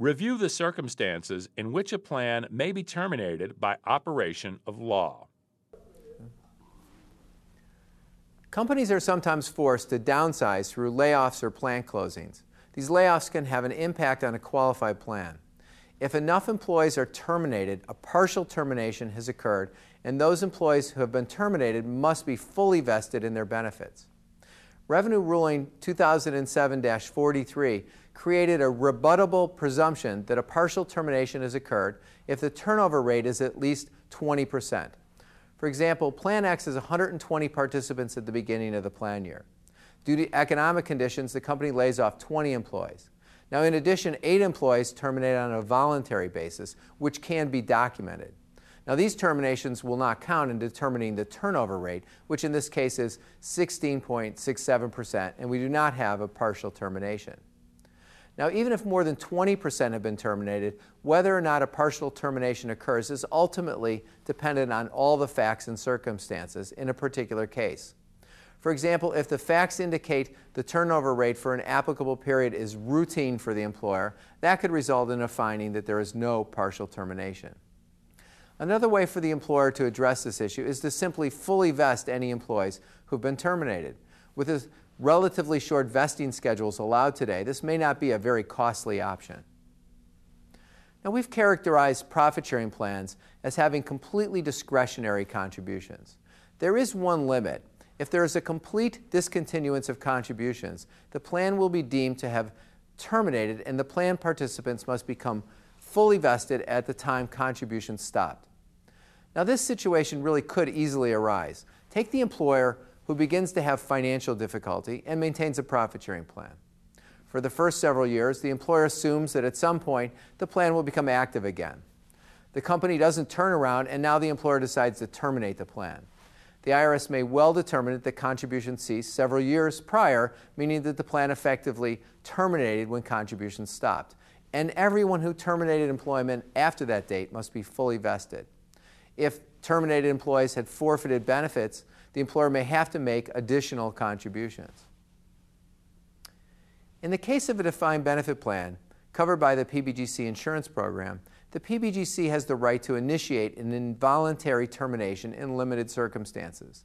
Review the circumstances in which a plan may be terminated by operation of law. Companies are sometimes forced to downsize through layoffs or plant closings. These layoffs can have an impact on a qualified plan. If enough employees are terminated, a partial termination has occurred, and those employees who have been terminated must be fully vested in their benefits. Revenue Ruling 2007 43 created a rebuttable presumption that a partial termination has occurred if the turnover rate is at least 20 percent. For example, Plan X has 120 participants at the beginning of the plan year. Due to economic conditions, the company lays off 20 employees. Now, in addition, eight employees terminate on a voluntary basis, which can be documented. Now, these terminations will not count in determining the turnover rate, which in this case is 16.67%, and we do not have a partial termination. Now, even if more than 20% have been terminated, whether or not a partial termination occurs is ultimately dependent on all the facts and circumstances in a particular case. For example, if the facts indicate the turnover rate for an applicable period is routine for the employer, that could result in a finding that there is no partial termination. Another way for the employer to address this issue is to simply fully vest any employees who've been terminated. With relatively short vesting schedules allowed today, this may not be a very costly option. Now, we've characterized profit sharing plans as having completely discretionary contributions. There is one limit. If there is a complete discontinuance of contributions, the plan will be deemed to have terminated and the plan participants must become fully vested at the time contributions stopped. Now, this situation really could easily arise. Take the employer who begins to have financial difficulty and maintains a profit sharing plan. For the first several years, the employer assumes that at some point the plan will become active again. The company doesn't turn around, and now the employer decides to terminate the plan. The IRS may well determine that the contribution ceased several years prior, meaning that the plan effectively terminated when contributions stopped. And everyone who terminated employment after that date must be fully vested. If terminated employees had forfeited benefits, the employer may have to make additional contributions. In the case of a defined benefit plan covered by the PBGC insurance program, the PBGC has the right to initiate an involuntary termination in limited circumstances.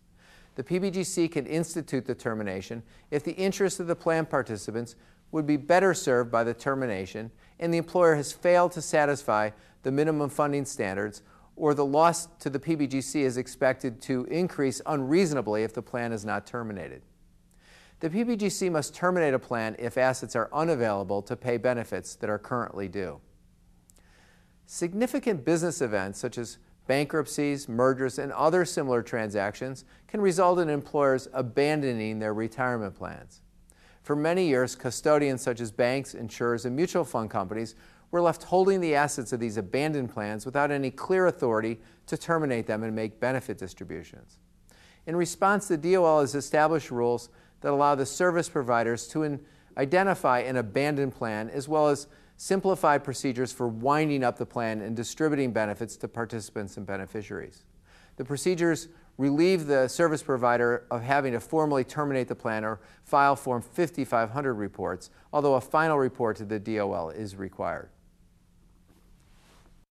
The PBGC can institute the termination if the interests of the plan participants would be better served by the termination and the employer has failed to satisfy the minimum funding standards or the loss to the PBGC is expected to increase unreasonably if the plan is not terminated. The PBGC must terminate a plan if assets are unavailable to pay benefits that are currently due. Significant business events such as bankruptcies, mergers, and other similar transactions can result in employers abandoning their retirement plans. For many years, custodians such as banks, insurers, and mutual fund companies were left holding the assets of these abandoned plans without any clear authority to terminate them and make benefit distributions. In response, the DOL has established rules that allow the service providers to identify an abandoned plan as well as simplified procedures for winding up the plan and distributing benefits to participants and beneficiaries. The procedures relieve the service provider of having to formally terminate the plan or file Form 5500 reports, although a final report to the DOL is required.